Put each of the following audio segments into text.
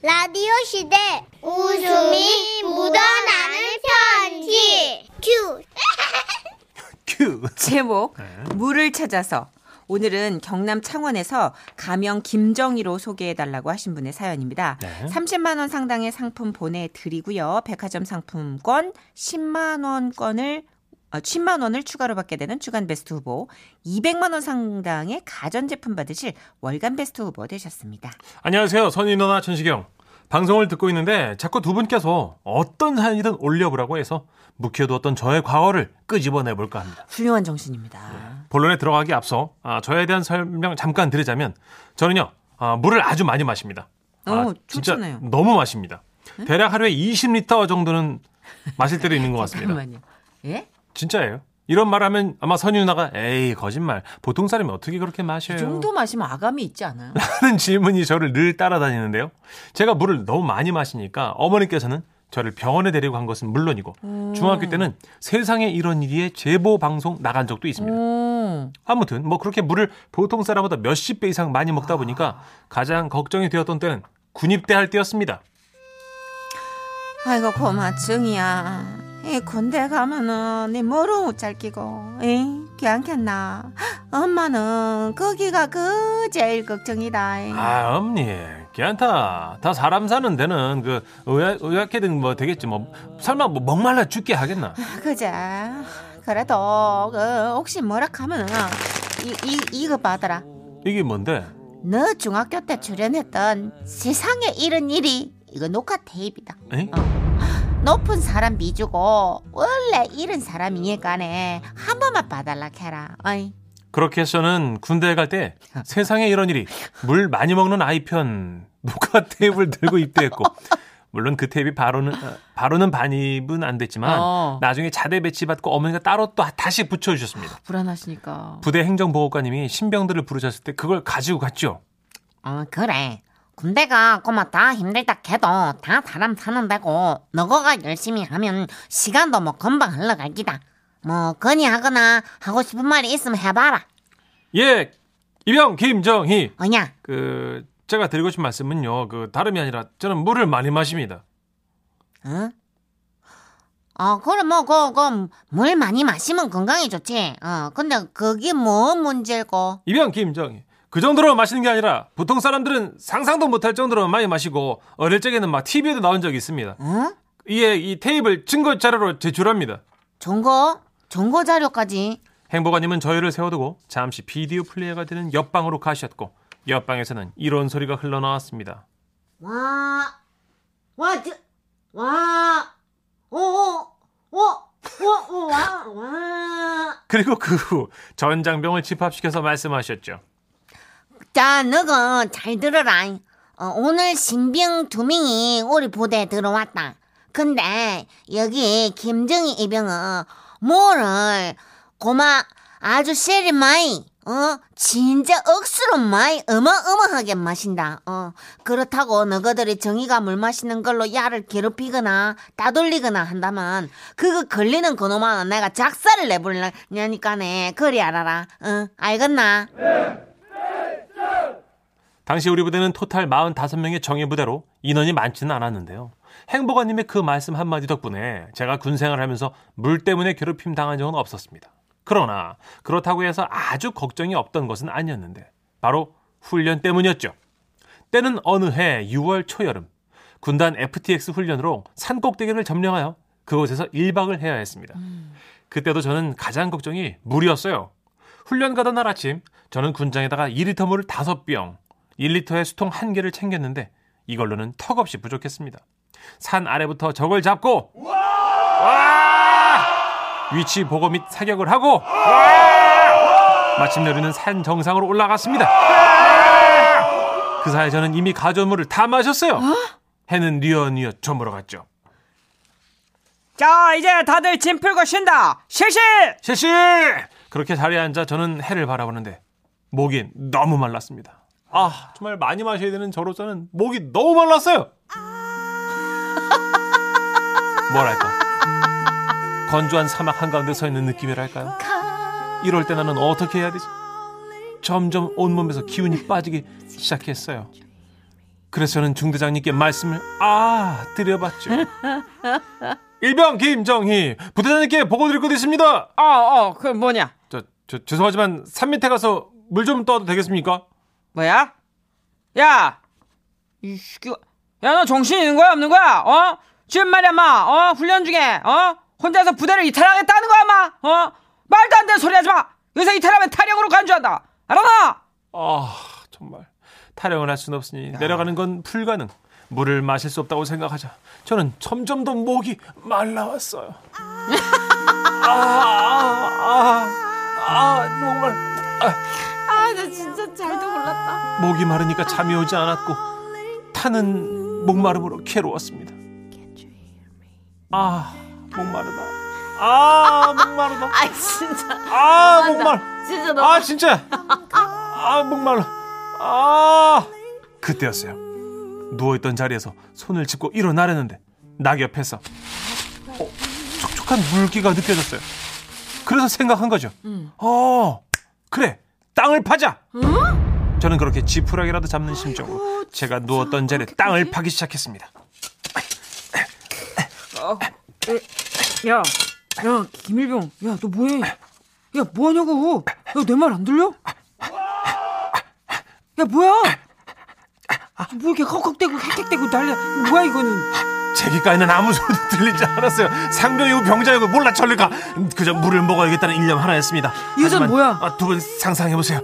라디오 시대 웃음이 묻어나는 편지 큐 큐. 제목 물을 찾아서 오늘은 경남 창원에서 가명 김정희로 소개해달라고 하신 분의 사연입니다. 네. 30만 원 상당의 상품 보내드리고요. 백화점 상품권 10만 원권을 어, 10만 원을 추가로 받게 되는 주간 베스트 후보, 200만 원 상당의 가전제품 받으실 월간 베스트 후보 되셨습니다. 안녕하세요. 선희 누나 천식영. 방송을 듣고 있는데 자꾸 두 분께서 어떤 사연이든 올려보라고 해서 묵혀두었던 저의 과거를 끄집어내볼까 합니다. 훌륭한 정신입니다. 본론에 들어가기 앞서 아, 저에 대한 설명 잠깐 드리자면 저는요 아, 물을 아주 많이 마십니다. 아, 어, 진짜 좋잖아요. 네? 너무 마십니다. 대략 하루에 20리터 정도는 마실 때도 있는 것 같습니다. 잠깐만요. 예? 진짜예요. 이런 말하면 아마 선희 누나가 에이 거짓말. 보통 사람이 어떻게 그렇게 마셔요? 이 정도 마시면 아감이 있지 않아요? 하는 질문이 저를 늘 따라다니는데요. 제가 물을 너무 많이 마시니까 어머니께서는 저를 병원에 데리고 간 것은 물론이고 중학교 때는 세상에 이런 일이에 제보 방송 나간 적도 있습니다. 오. 아무튼 뭐 그렇게 물을 보통 사람보다 몇십 배 이상 많이 먹다 보니까 가장 걱정이 되었던 때는 군입대 할 때였습니다. 아이고 고마 증이야. 이 군대 가면은 네 뭐로 짧기고, 이 괜찮나? 엄마는 거기가 그 제일 걱정이다. 이. 아 엄니 괜찮다. 다 사람 사는 데는 그 의학, 의학회든 뭐 되겠지 뭐 설마 뭐 목말라 죽게 하겠나? 그제. 그래도 그 혹시 뭐라 하면은 이, 이 이거 받아라. 이게 뭔데? 너 중학교 때 출연했던 세상에 이런 일이 이거 녹화 테이프다. 에이? 높은 사람 비주고 원래 이런 사람이니까네 한 번만 봐달라 캐라. 어이. 그렇게 해서 저는 군대에 갈 때 세상에 이런 일이 물 많이 먹는 아이 편 녹화 테이프를 들고 입대했고 물론 그 테이프 바로는 어, 바로는 반입은 안 됐지만 어. 나중에 자대 배치 받고 어머니가 따로 또 다시 부쳐 주셨습니다. 불안하시니까. 부대 행정보급관님이 신병들을 부르셨을 때 그걸 가지고 갔죠. 어, 그래. 군대가 꼬마 다 힘들다 해도 다 사람 사는 데고 너거가 열심히 하면 시간도 뭐 금방 흘러갈 기다. 뭐 건의하거나 하고 싶은 말이 있으면 해봐라. 예, 이병 김정희. 어냐? 그 제가 드리고 싶은 말씀은요. 그 다름이 아니라 저는 물을 많이 마십니다. 어? 어, 그래 뭐그 그 물 많이 마시면 건강에 좋지. 어, 근데 그게 뭐 문제고? 이병 김정희. 그 정도로 마시는 게 아니라 보통 사람들은 상상도 못할 정도로 많이 마시고 어릴 적에는 막 TV에도 나온 적이 있습니다. 어? 이에 이 테이블 증거 자료로 제출합니다. 정보? 정보 자료까지? 행보관님은 저희를 세워두고 잠시 비디오 플레이어가 되는 옆방으로 가셨고 옆방에서는 이런 소리가 흘러나왔습니다. 와, 와, 저, 와, 오, 오, 오, 오, 오, 와, 와. 그리고 그 후 전장병을 집합시켜서 말씀하셨죠. 자, 너가 잘 들어라. 어, 오늘 신병 두 명이 우리 부대에 들어왔다. 근데 여기 김정희 이병은 뭐를 고마 아주 세리 많이 어 진짜 억수로 많이 어마어마하게 마신다. 어 그렇다고 너희들이 정의가 물 마시는 걸로 야를 괴롭히거나 따돌리거나 한다면 그거 걸리는 그놈은 내가 작사를 내버리냐니까네. 그리 알아라. 어 알겠나? 당시 우리 부대는 토탈 45명의 정예 부대로 인원이 많지는 않았는데요. 행보관님의 그 말씀 한마디 덕분에 제가 군생활을 하면서 물 때문에 괴롭힘 당한 적은 없었습니다. 그러나 그렇다고 해서 아주 걱정이 없던 것은 아니었는데 바로 훈련 때문이었죠. 때는 어느 해 6월 초여름 군단 FTX 훈련으로 산꼭대기를 점령하여 그곳에서 1박을 해야 했습니다. 그때도 저는 가장 걱정이 물이었어요. 훈련 가던 날 아침 저는 군장에다가 2리터 물을 5병, 1리터의 수통 1개를 챙겼는데 이걸로는 턱없이 부족했습니다. 산 아래부터 적을 잡고 와! 위치 보고 및 사격을 하고 마침내 우리는 산 정상으로 올라갔습니다. 그 사이 저는 이미 가져물을 다 마셨어요. 해는 뉘어뉘어 저물어 갔죠. 자, 이제 다들 짐 풀고 쉰다. 실시! 실시! 그렇게 자리에 앉아 저는 해를 바라보는데 목이 너무 말랐습니다. 아 정말 많이 마셔야 되는 저로서는 목이 너무 말랐어요. 뭐랄까 건조한 사막 한가운데 서 있는 느낌이랄까요? 이럴 때 나는 어떻게 해야 되지? 점점 온몸에서 기운이 빠지기 시작했어요. 그래서 저는 중대장님께 말씀을 아 드려봤죠. 일병 김정희 부대장님께 보고 드릴 것도 있습니다. 어, 어, 그 뭐냐? 저, 저 죄송하지만 산 밑에 가서 물 좀 떠도 되겠습니까? 뭐야? 야! 이 새끼가. 야, 너 정신 있는 거야, 없는 거야? 어? 지금 말이야, 마. 어? 훈련 중에, 어? 혼자서 부대를 이탈하겠다는 거야, 마. 어? 말도 안 되는 소리 하지 마. 여기서 이탈하면 타령으로 간주한다. 알아나? 아 정말 타령을 할 수는 없으니 내려가는 건 불가능. 물을 마실 수 없다고 생각하자 저는 점점 더 목이 말라왔어요. 아, 아, 아, 아, 정말 아, 나 진짜 잘도 골랐다. 목이 마르니까 잠이 오지 않았고 타는 목마름으로 괴로웠습니다. 아 목마르다. 아 목마르다. 아, 진짜. 아 목말. 진짜 너무. 아 진짜. 아 목말라. 아 그때였어요. 누워있던 자리에서 손을 짚고 일어나려는데 낙엽에서 어, 촉촉한 물기가 느껴졌어요. 그래서 생각한 거죠. 어 그래 땅을 파자. 저는 그렇게 지푸라기라도 잡는 심정으로 제가 누웠던 자리에 땅을 파기 시작했습니다. 야, 야, 김일병. 야, 너 뭐해? 야, 뭐하냐고? 야, 내 말 안 들려? 야, 뭐야? 뭐 이렇게 헉헉대고 헥헥대고 난리야. 뭐야, 이거는? 제 귓가에는 아무 소리도 들리지 않았어요. 상병 이고 병장이고 몰라 전리가 그저 물을 먹어야겠다는 일념 하나였습니다. 이 여자는 뭐야? 두분 상상해 보세요.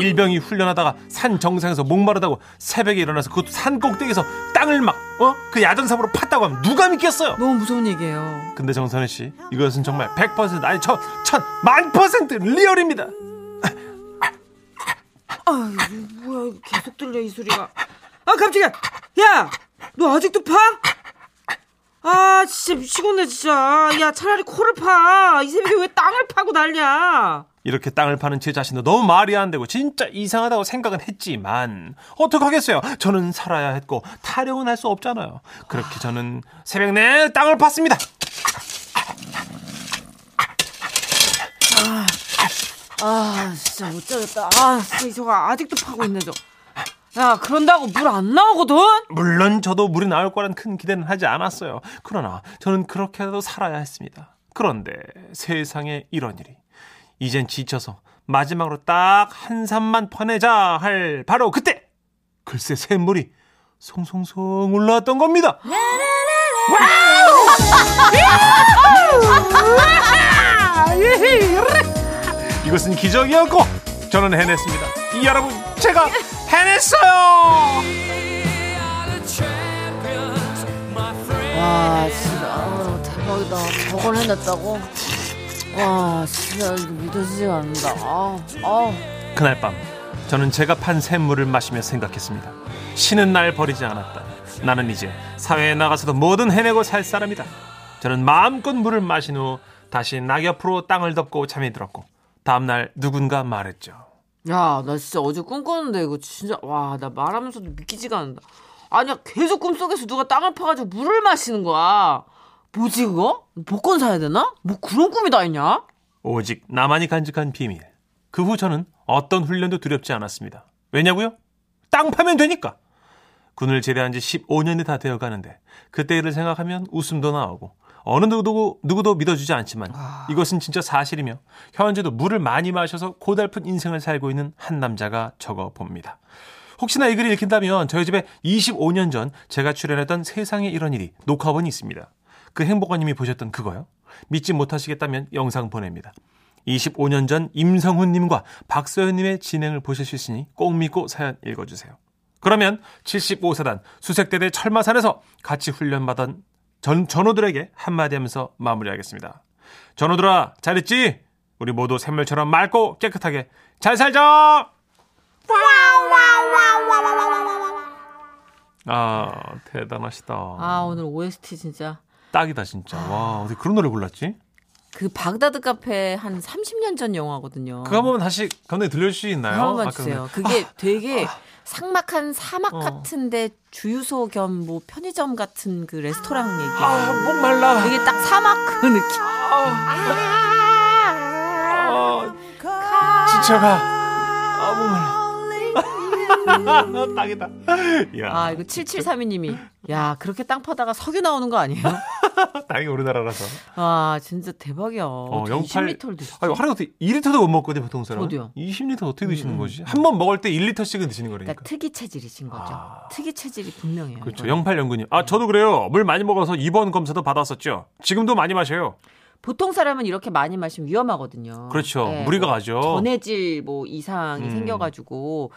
일병이 훈련하다가 산 정상에서 목마르다고 새벽에 일어나서 그것도 산 꼭대기에서 땅을 막 어? 그 야전삽으로 팠다고 하면 누가 믿겠어요? 너무 무서운 얘기예요. 근데 정선혜 씨 이것은 정말 100% 아니 천, 천, 만 퍼센트 리얼입니다. 아, 뭐야, 계속 들려, 이 소리가. 아, 깜짝이야! 야! 너 아직도 파? 아, 진짜 미치겠네, 진짜. 야, 차라리 코를 파. 이 새벽에 왜 땅을 파고 난리야? 이렇게 땅을 파는 제 자신도 너무 말이 안 되고 진짜 이상하다고 생각은 했지만 어떡하겠어요. 저는 살아야 했고 타령은 할 수 없잖아요. 그렇게 저는 새벽 내 땅을 팠습니다. 아, 진짜 못 자겠다. 아, 진짜 이 저가 아직도 파고 있네, 저. 야, 그런다고 물 안 나오거든? 물론 저도 물이 나올 거란 큰 기대는 하지 않았어요. 그러나 저는 그렇게라도 살아야 했습니다. 그런데 세상에 이런 일이. 이젠 지쳐서 마지막으로 딱 한 산만 퍼내자 할 바로 그때 글쎄 샘물이 송송송 올라왔던 겁니다. 이것은 기적이었고 저는 해냈습니다. 이 여러분 제가 해냈어요. 와 진짜 아, 대박이다 저걸 해냈다고 와 진짜 믿어지지가 않는다 아, 아. 그날 밤 저는 제가 판 샘물을 마시며 생각했습니다. 쉬는 날 버리지 않았다. 나는 이제 사회에 나가서도 뭐든 해내고 살 사람이다. 저는 마음껏 물을 마신 후 다시 낙엽으로 땅을 덮고 잠이 들었고 다음날 누군가 말했죠. 야, 나 진짜 어제 꿈꿨는데 이거 진짜 와, 나 말하면서도 믿기지가 않는다. 아니야, 계속 꿈속에서 누가 땅을 파가지고 물을 마시는 거야. 뭐지 그거? 복권 사야 되나? 뭐 그런 꿈이 다 있냐? 오직 나만이 간직한 비밀. 그 후 저는 어떤 훈련도 두렵지 않았습니다. 왜냐고요? 땅 파면 되니까. 군을 제대한 지 15년이 다 되어 가는데 그때 일을 생각하면 웃음도 나오고 어느 누구도, 누구도 믿어주지 않지만 이것은 진짜 사실이며 현재도 물을 많이 마셔서 고달픈 인생을 살고 있는 한 남자가 적어 봅니다. 혹시나 이 글을 읽힌다면 저희 집에 25년 전 제가 출연했던 세상에 이런 일이 녹화본이 있습니다. 그 행복아님이 보셨던 그거요? 믿지 못하시겠다면 영상 보냅니다. 25년 전 임성훈님과 박서연님의 진행을 보실 수 있으니 꼭 믿고 사연 읽어주세요. 그러면 75사단 수색대대 철마산에서 같이 훈련받은 전, 전우들에게 한마디 하면서 마무리하겠습니다. 전우들아, 잘했지? 우리 모두 샘물처럼 맑고 깨끗하게 잘 살자! 아, 대단하시다. 아, 오늘 OST 진짜 딱이다, 진짜. 와, 어떻게 그런 노래 골랐지? 그 baghdad 카페 한 30년 전 영화거든요. 그거 한번 다시 감독님 들려줄 수 있나요? 한 번만 아까 주세요. 그- 그게 되게 삭막한 사막 어. 같은데 주유소 겸 뭐 편의점 같은 그 레스토랑 얘기예요. 아, 목말라. 되게 딱 사막 그 느낌. 아, 지쳐가. 아, 목말라. 딱이다. 야, 아, 이거 7732님이. 야, 그렇게 땅 파다가 석유 나오는 거 아니에요? 다행히 우리나라라서. 아, 진짜 대박이야. 어, 어떻게 20리터를 드시지? 아니, 하루에 어떻게 2리터도 못 먹거든요, 보통 사람. 저도요. 20리터 어떻게 드시는 음, 거지? 한 번 먹을 때 1리터씩은 드시는 거니까. 그러니까 특이 체질이신 거죠. 아. 특이 체질이 분명해요. 그렇죠. 이거는. 0809님. 아, 저도 그래요. 물 많이 먹어서 입원 검사도 받았었죠. 지금도 많이 마셔요. 보통 사람은 이렇게 많이 마시면 위험하거든요. 그렇죠. 네, 무리가 뭐 가죠. 전해질 뭐 이상이 음. 생겨가지고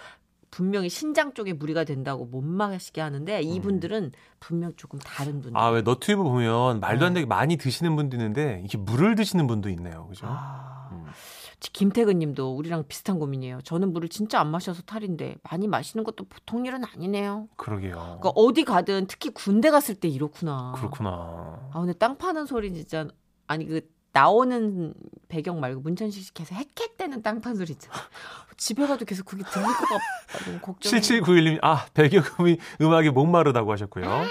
분명히 신장 쪽에 무리가 된다고 못 마시게 하는데 이분들은 분명 조금 다른 분들. 음. 아, 왜 너튜브 보면 말도 안 네. 되게 많이 드시는 분도 있는데 이렇게 물을 드시는 분도 있네요. 그죠? 아, 음. 김태근 님도 우리랑 비슷한 고민이에요. 저는 물을 진짜 안 마셔서 탈인데 많이 마시는 것도 보통 일은 아니네요. 그러게요. 그러니까 어디 가든 특히 군대 갔을 때 이렇구나. 그렇구나. 아 근데 땅 파는 소리 진짜 아니 그 나오는 배경 말고 문천식 씨 계속 헥헥대는 땅 파는 소리 있잖아. 집에 가도 계속 그게 들릴 것 같아. 너무 걱정. 7791님, 아, 배경음이 음악이 목마르다고 하셨고요.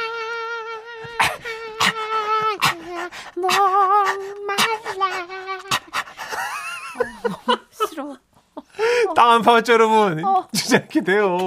싫어. 땅안 파봤죠, 여러분? 어. 진짜 이렇게 돼요.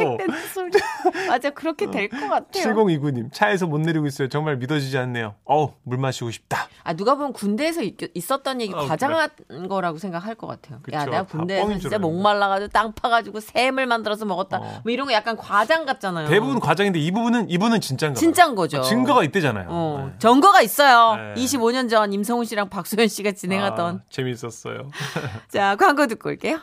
맞아 그렇게 될 것 같아요. 7029님, 차에서 못 내리고 있어요. 정말 믿어지지 않네요. 어우, 물 마시고 싶다. 아 누가 보면 군대에서 있, 있었던 얘기 어, 과장한 거라고 생각할 것 같아요. 그쵸. 야 내가 다 군대에서 진짜. 목말라가지고 땅 파가지고 샘을 만들어서 먹었다. 어. 뭐 이런 거 약간 과장 같잖아요. 대부분 과장인데 이 부분은, 이분은 진짜인가 봐요. 진짜인 거죠. 증거가 있대잖아요. 어, 네. 증거가 있어요. 네. 25년 전 임성훈 씨랑 박소연 씨가 진행하던. 아, 재밌었어요. 자 광고 듣고 올게요.